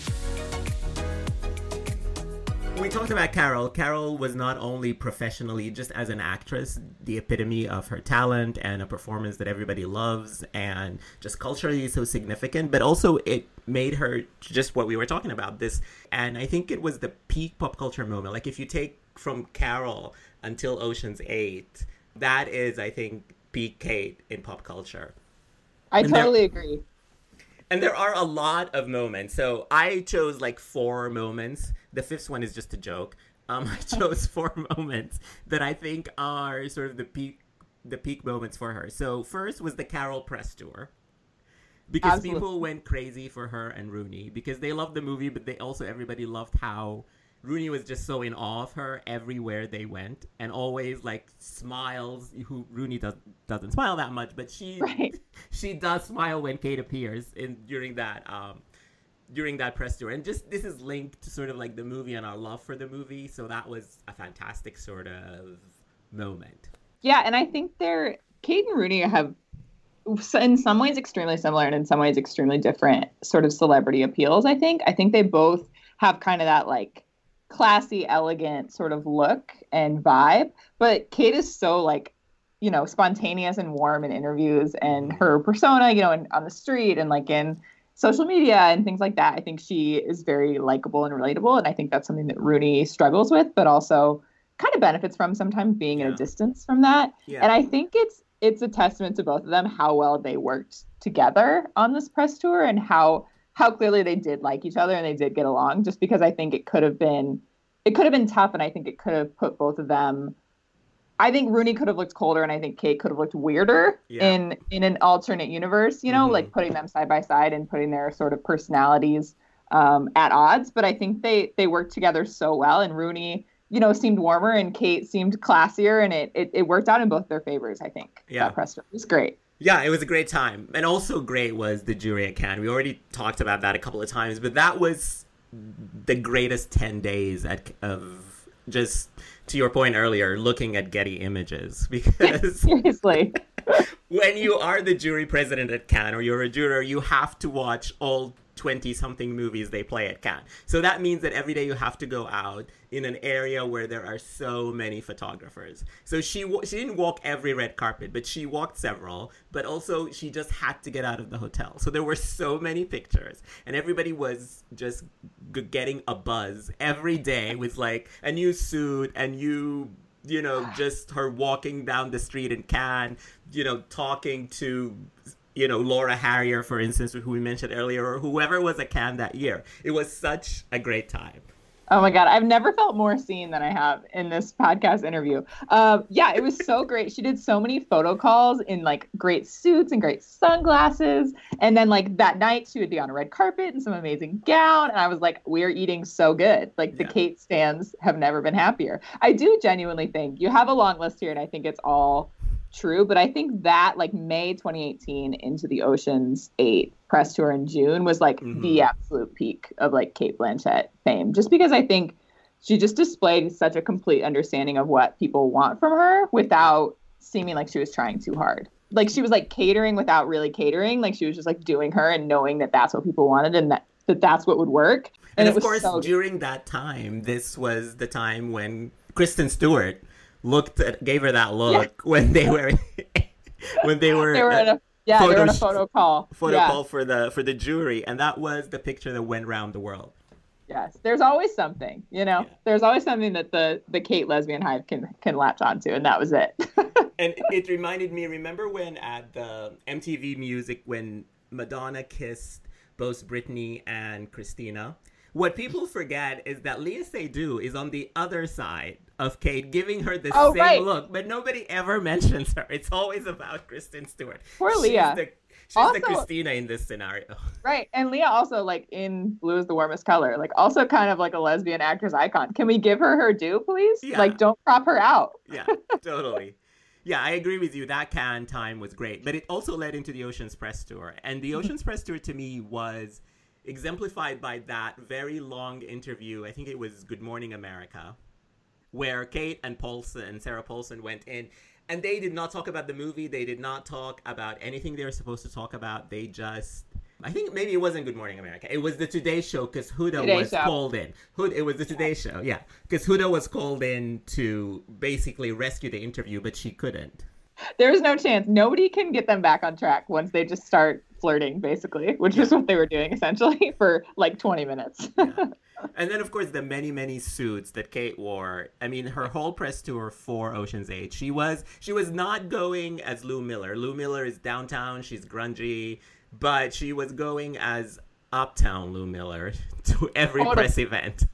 We talked about Carol. Carol was not only professionally, just as an actress, the epitome of her talent and a performance that everybody loves and just culturally so significant, but also it made her just what we were talking about this. And I think it was the peak pop culture moment. Like if you take from Carol until Ocean's 8, that is, I think, peak Kate in pop culture.
I
And there-
totally agree.
And there are a lot of moments. So I chose like four moments. The fifth one is just a joke. Um, [laughs] I chose four moments that I think are sort of the peak, the peak moments for her. So first was the Carol press tour, because
Absolutely.
people went crazy for her and Rooney because they loved the movie, but they also everybody loved how Rooney was just so in awe of her everywhere they went, and always like smiles. Who Rooney does, doesn't smile that much, but she
Right. [laughs]
she does smile when Kate appears in during that um during that press tour. And just this is linked to sort of like the movie and our love for the movie. So that was a fantastic sort of moment.
Yeah, and I think they're Kate and Rooney have in some ways extremely similar and in some ways extremely different sort of celebrity appeals, I think. I think they both have kind of that like classy, elegant sort of look and vibe, but Kate is so like you know, spontaneous and warm in interviews and mm-hmm. her persona, you know, in, on the street and like in social media and things like that. I think she is very likable and relatable. And I think that's something that Rooney struggles with, but also kind of benefits from sometimes being at
Yeah.
a distance from that.
Yeah.
And I think it's it's a testament to both of them how well they worked together on this press tour and how how clearly they did like each other and they did get along just because I think it could have been it could have been tough and I think it could have put both of them I think Rooney could have looked colder and I think Kate could have looked weirder
Yeah.
in in an alternate universe, you know,
Mhm.
like putting them side by side and putting their sort of personalities um, at odds. But I think they they worked together so well and Rooney, you know, seemed warmer and Kate seemed classier and it it, it worked out in both their favors, I think.
Yeah.
That press was great.
Yeah, it was a great time. And also great was the jury at Cannes. We already talked about that a couple of times, but that was the greatest 10 days at, of just to your point earlier, looking at Getty images [laughs] because [laughs]
Seriously. [laughs]
when you are the jury president at Cannes or you're a juror, you have to watch all 20 something movies they play at Cannes. So that means that every day you have to go out in an area where there are so many photographers. So she she didn't walk every red carpet, but she walked several, but also she just had to get out of the hotel. So there were so many pictures and everybody was just g- getting a buzz every day with like a new suit and new you know, [sighs] just her walking down the street in Cannes, you know, talking to, you know, Laura Harrier, for instance, who we mentioned earlier, or whoever was at Cannes that year. It was such a great time.
Oh my God, I've never felt more seen than I have in this podcast interview. Um, yeah, it was so [laughs] great. She did so many photo calls in like great suits and great sunglasses. And then, like, that night, she would be on a red carpet in some amazing gown. And I was like, we're eating so good. Like, the
Yeah.
Kate stands have never been happier. I do genuinely think you have a long list here, and I think it's all true. But I think that, like, May 2018 into the Oceans 8 press tour in June was like
Mhm.
the absolute peak of like Cate Blanchett fame. Just because I think she just displayed such a complete understanding of what people want from her without seeming like she was trying too hard. Like she was like catering without really catering. Like she was just like doing her and knowing that that's what people wanted and that, that that's what would work.
And,
it
of course,
so-
during that time, this was the time when Kristen Stewart looked at, gave her that look when they [laughs] were, [laughs] when they were,
they were in a yeah, they were in a
photo
call. [laughs]
photo
yeah.
call for the for the jury, and that was the picture that went round the world.
Yes, there's always something, you know.
Yeah.
There's always something that the the Kate lesbian hive can can latch onto, and that was it.
And it reminded me, remember when at the MTV Music when Madonna kissed both Britney and Christina? What people forget is that Léa Seydoux is on the other side of Kate, giving her the
Oh,
same
right.
look, but nobody ever [laughs] mentions her. It's always about Kristen Stewart.
Poor
She's
Léa.
The, she's
Also-
the Christina in this scenario. [laughs]
Right. And Léa also like in Blue is the warmest color, like also kind of like a lesbian actress icon. Can we give her her due, please?
Yeah.
Like don't prop her out. [laughs]
yeah, totally. Yeah, I agree with you. That Cannes time was great, but it also led into the Ocean's Press Tour, and the Ocean's Press Tour to me was exemplified by that very long interview. I think it was Good Morning America, where Kate and Paulson, and Sarah Paulson, went in, and they did not talk about the movie. They did not talk about anything they were supposed to talk about. They just I think maybe it wasn't Good Morning America. It was the Today Show because Hoda
Today
was
Show.
called in. Hoda, it was the Today Show, yeah, because Hoda was called in to basically rescue the interview, but she couldn't.
There's no chance. Nobody can get them back on track once they just start flirting, basically, which is what they were doing essentially [laughs] for like 20 minutes. [laughs]
And then, of course, the many, many suits that Kate wore. I mean, her whole press tour for Ocean's Eight, she was she was not going as Lou Miller. Lou Miller is downtown. She's grungy, but she was going as uptown Lou Miller [laughs] to every oh,
Totally.
press event.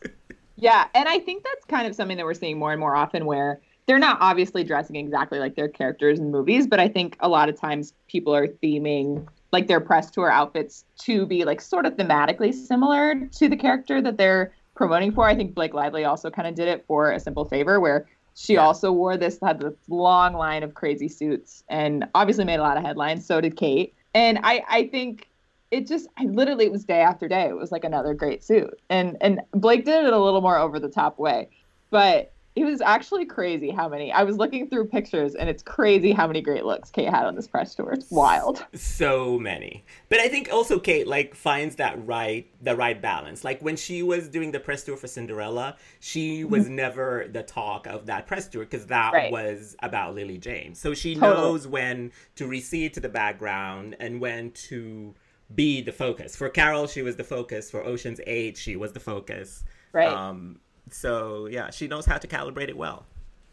Yeah, and I think that's kind of something that we're seeing more and more often where they're not obviously dressing exactly like their characters in movies, but I think a lot of times people are theming like their press tour outfits to be like sort of thematically similar to the character that they're promoting for. I think Blake Lively also kind of did it for A Simple Favor where she
Yeah.
also wore this had this long line of crazy suits and obviously made a lot of headlines. So did Kate. And I I think it just I literally it was day after day. It was like another great suit. And and Blake did it a little more over the top way. But it was actually crazy how many I was looking through pictures and it's crazy how many great looks Kate had on this press tour. It's wild.
so many but i think also kate like finds that right the right balance like when she was doing the press tour for cinderella she was never the talk of that press tour because that
Right.
was about lily james so she
Totally.
knows when to recede to the background and when to be the focus for carol she was the focus for oceans 8 she was the focus
Right.
um so yeah she knows how to calibrate it well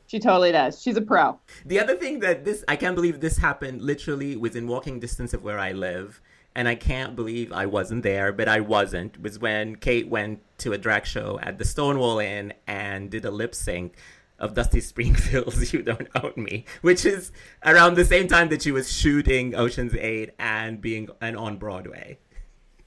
She totally does. She's a pro.
the other thing that this, I can't believe this happened literally within walking distance of where I live. And I can't believe I wasn't there, but I wasn't, was when Kate went to a drag show at the Stonewall Inn and did a lip sync of Dusty Springfield's [laughs] You Don't Own Me, which is around the same time that she was shooting Ocean's 8 and being and on Broadway.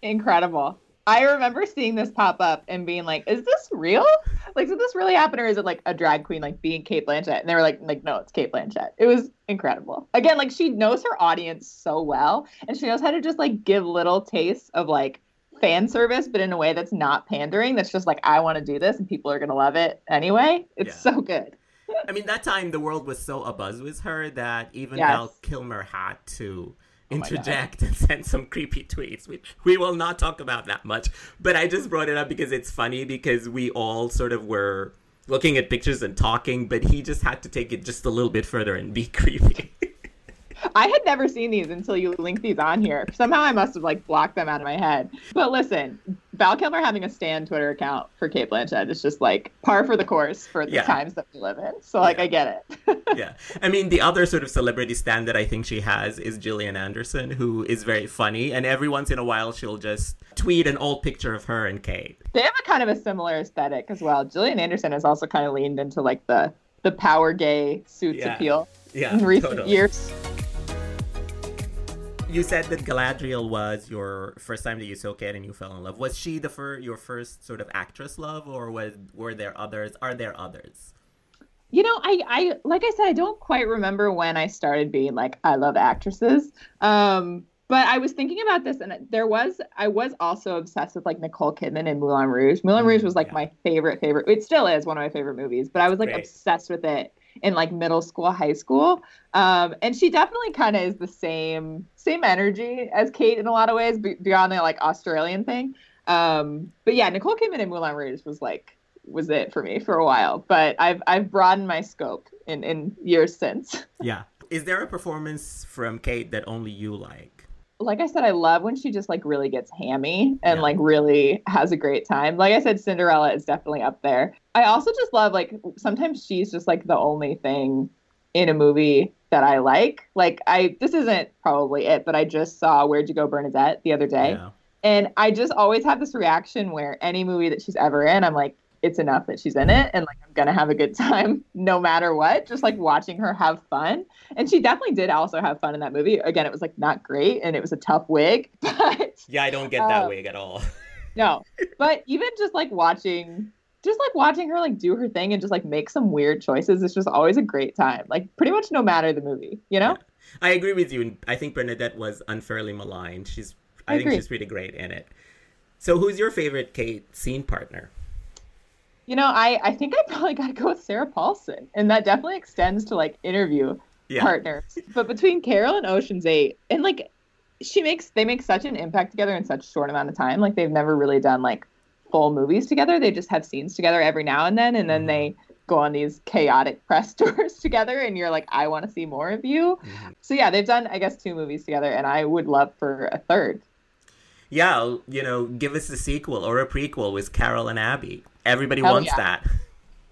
Incredible. I remember seeing this pop up and being like, "Is this real? Like, did this really happen, or is it like a drag queen like being Cate Blanchett?" And they were like, "Like, no, it's Cate Blanchett." It was incredible. Again, like she knows her audience so well, and she knows how to just like give little tastes of like fan service, but in a way that's not pandering. That's just like, I want to do this, and people are gonna love it anyway. It's
Yeah.
so good.
I mean, that time the world was so abuzz with her that even
Yes.
Val Kilmer had to
Oh
interject and send some creepy tweets, which we will not talk about that much. But I just brought it up because it's funny because we all sort of were looking at pictures and talking, but he just had to take it just a little bit further and be [laughs] creepy.
I had never seen these until you linked these on here. Somehow I must have like blocked them out of my head. But listen, Val Kilmer having a stan Twitter account for Cate Blanchett is just like par for the course for the
Yeah.
times that we live in. So like
Yeah.
I get it. [laughs]
yeah. I mean, the other sort of celebrity stand that I think she has is Gillian Anderson, who is very funny. And every once in a while, she'll just tweet an old picture of her and Kate.
they have a kind of a similar aesthetic as well. Gillian Anderson has also kind of leaned into like the the power gay suits
Yeah.
appeal
Yeah.
in recent
totally.
years.
You said that Galadriel was your first time that you saw Kate and you fell in love. Was she the fir- your first sort of actress love, or was were there others? Are there others?
You know, I, I like I said, I don't quite remember when I started being like, I love actresses. Um, but I was thinking about this, and there was I was also obsessed with like Nicole Kidman and Moulin Rouge. Moulin Rouge was like
yeah.
my favorite favorite. It still is one of my favorite movies. But I was like
great.
obsessed with it in like middle school, high school. Um, and she definitely kind of is the same same energy as Kate in a lot of ways, beyond the like Australian thing. Um, but yeah, Nicole Kidman in and Moulin Rouge was like was it for me for a while. But I've I've broadened my scope in in years since.
Yeah. Is there a performance from Kate that only you like?
Like I said, I love when she just like really gets hammy and
Yeah.
like really has a great time. Like I said, Cinderella is definitely up there. I also just love like sometimes she's just like the only thing in a movie that I like. Like I this isn't probably it, but I just saw Where'd You Go Bernadette the other day.
Yeah.
And I just always have this reaction where any movie that she's ever in, I'm like, it's enough that she's in it and like I'm gonna have a good time [laughs] no matter what. Just like watching her have fun. And she definitely did also have fun in that movie. Again, it was like not great and it was a tough wig, [laughs] but
Yeah, I don't get that
Uh,
wig at all. [laughs]
no. But even just like watching just like watching her like do her thing and just like make some weird choices it's just always a great time. Like pretty much no matter the movie, you know?
I agree with you. I think Bernadette was unfairly maligned. She's, I,
I
think she's pretty great in it. So, who's your favorite Kate scene partner?
You know, I I think I probably got to go with Sarah Paulson, and that definitely extends to like interview
Yeah.
partners. But between Carol and Ocean's Eight, and like she makes they make such an impact together in such a short amount of time. Like they've never really done like full movies together. They just have scenes together every now and then, and then mm-hmm. they go on these chaotic [laughs] press tours together, and you're like, I want to see more of you. Mm-hmm. So yeah, they've done I guess two movies together, and I would love for a third.
Yeah, you know, give us a sequel or a prequel with Carol and Abby. Everybody
Hell
wants
yeah.
that.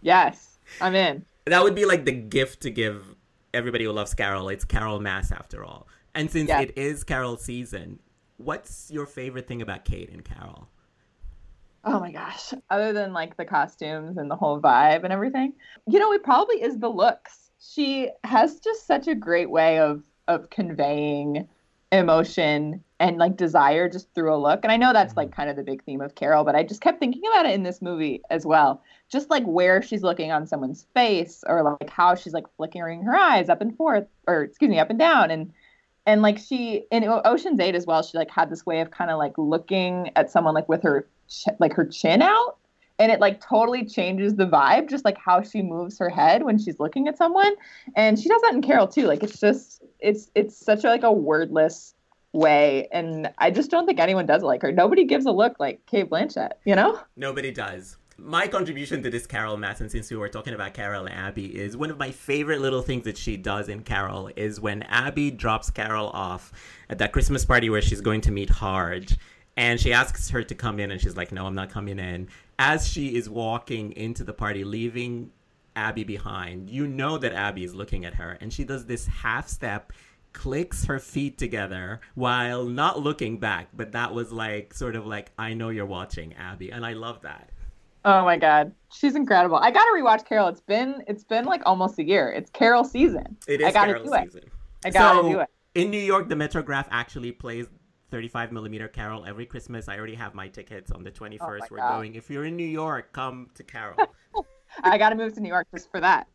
Yes, I'm in.
That would be like the gift to give everybody who loves Carol. It's Carol Mass after all. And since
Yeah.
it is Carol season, what's your favorite thing about Kate and Carol?
Oh my gosh. Other than like the costumes and the whole vibe and everything, you know, it probably is the looks. She has just such a great way of of conveying emotion and like desire just through a look. And I know that's like mm-hmm. kind of the big theme of Carol, but I just kept thinking about it in this movie as well. Just like where she's looking on someone's face or like how she's like flickering her eyes up and forth or excuse me, up and down and and like she in Ocean's 8 as well, she like had this way of kind of like looking at someone like with her ch- like her chin out and it like totally changes the vibe just like how she moves her head when she's looking at someone and she does that in carol too like it's just it's it's such a, like a wordless way and i just don't think anyone does it like her nobody gives a look like cate blanchett you know
Nobody does. My contribution to this Carol Mass, and since we were talking about Carol and Abby, is one of my favorite little things that she does in Carol is when Abby drops Carol off at that Christmas party where she's going to meet Harge. And she asks her to come in, and she's like, No, I'm not coming in. As she is walking into the party, leaving Abby behind, you know that Abby is looking at her, and she does this half step, clicks her feet together while not looking back. But that was like, sort of like, I know you're watching, Abby. And I love that.
oh my god she's incredible i gotta rewatch carol it's been it's been like almost a year it's carol season
It is
i gotta
Carol
do it
season.
i gotta
so,
do it
In New York, the Metrograph actually plays 35 millimeter Carol every Christmas. I already have my tickets on the 21st.
Oh
We're
God.
going. If you're in New York, come to Carol. [laughs]
i gotta move to new york just for that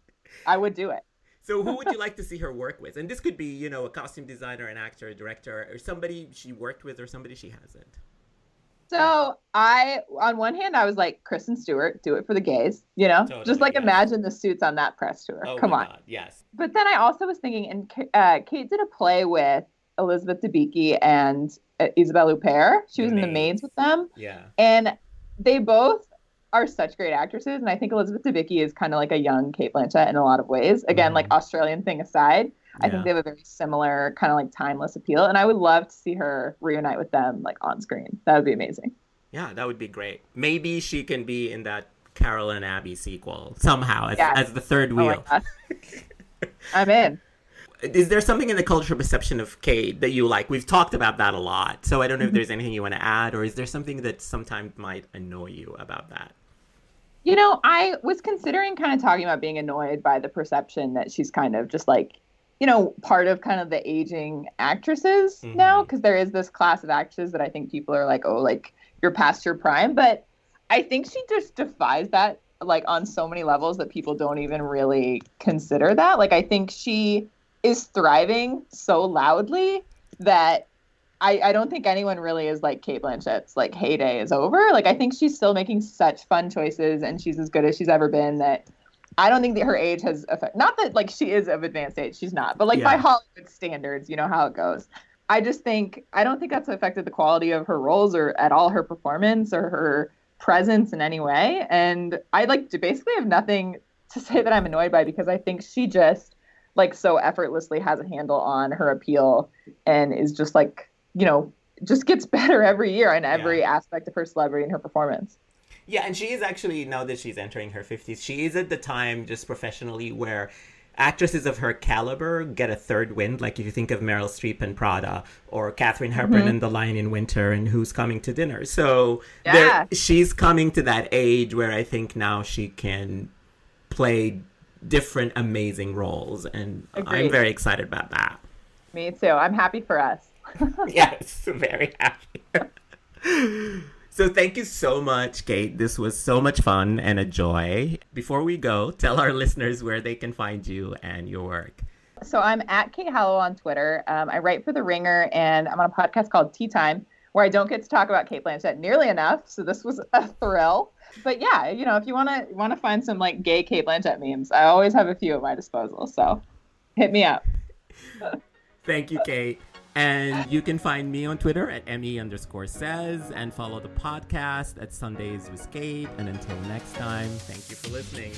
i would do it
so, who would you like to see her work with? And this could be, you know, a costume designer, an actor, a director, or somebody she worked with, or somebody she hasn't.
So I, on one hand, I was like, Kristen Stewart, do it for the gays, you know,
Totally,
just like
yes.
imagine the suits on that press tour.
Oh
Come on.
God, yes.
But then I also was thinking, and uh, Kate did a play with Elizabeth Debicki and uh, Isabelle Huppert. She was
The
in the
Maids.
With them,
Yeah.
and they both are such great actresses. And I think Elizabeth Debicki is kind of like a young Cate Blanchett in a lot of ways. Again,
Mhm.
like Australian thing aside, I think they have a very similar kind of like timeless appeal. And I would love to see her reunite with them like on screen. That would be amazing.
Yeah, that would be great. Maybe she can be in that Carol and Abby sequel somehow as,
Yes.
as the third
Oh
wheel.
gosh. I'm in.
Is there something in the cultural perception of Kate that you like? We've talked about that a lot. So I don't know
Mm-hmm.
if there's anything you want to add, or is there something that sometimes might annoy you about that?
You know, I was considering kind of talking about being annoyed by the perception that she's kind of just like, you know, part of kind of the aging actresses now, because there is this class of actresses that I think people are like, oh, like you're past your prime. But I think she just defies that, like on so many levels that people don't even really consider that. Like, I think she is thriving so loudly that I, I don't think anyone really is like Cate Blanchett's like heyday is over. Like I think she's still making such fun choices and she's as good as she's ever been that I don't think that her age has affect not that like she is of advanced age, she's not, but like by Hollywood standards, you know how it goes. I just think I don't think that's affected the quality of her roles or at all her performance or her presence in any way. And I like to basically have nothing to [laughs] say that I'm annoyed by because I think she just like so effortlessly has a handle on her appeal and is just like you know just gets [laughs] better every year in every
Yeah.
aspect of her celebrity and her performance
Yeah, and she is actually now that she's entering her fifties, she is at the time just professionally where actresses of her caliber get a third wind. Like if you think of Meryl Streep and Prada, or Katharine Hepburn
Mm-hmm.
in The Lion in Winter, and Who's Coming to Dinner. So
Yeah.
she's coming to that age where I think now she can play different amazing roles, and I'm very excited about that.
me too i'm happy for us [laughs]
yes, very happy. so thank you so much, Kate. This was so much fun and a joy. Before we go, tell our [laughs] listeners where they can find you and your work.
so i'm at kate hallow on twitter um, i write for the ringer and i'm on a podcast called tea time where I don't get to talk about Cate Blanchett nearly enough. So this was a [laughs] thrill. But yeah, you know, if you want to want to find some like gay Cate Blanchett memes, I always have a few at my disposal. So hit me up.
Thank you, Kate. And you can find me on Twitter at me underscore says and follow the podcast at Sundays with Kate. And until next time, thank you for listening.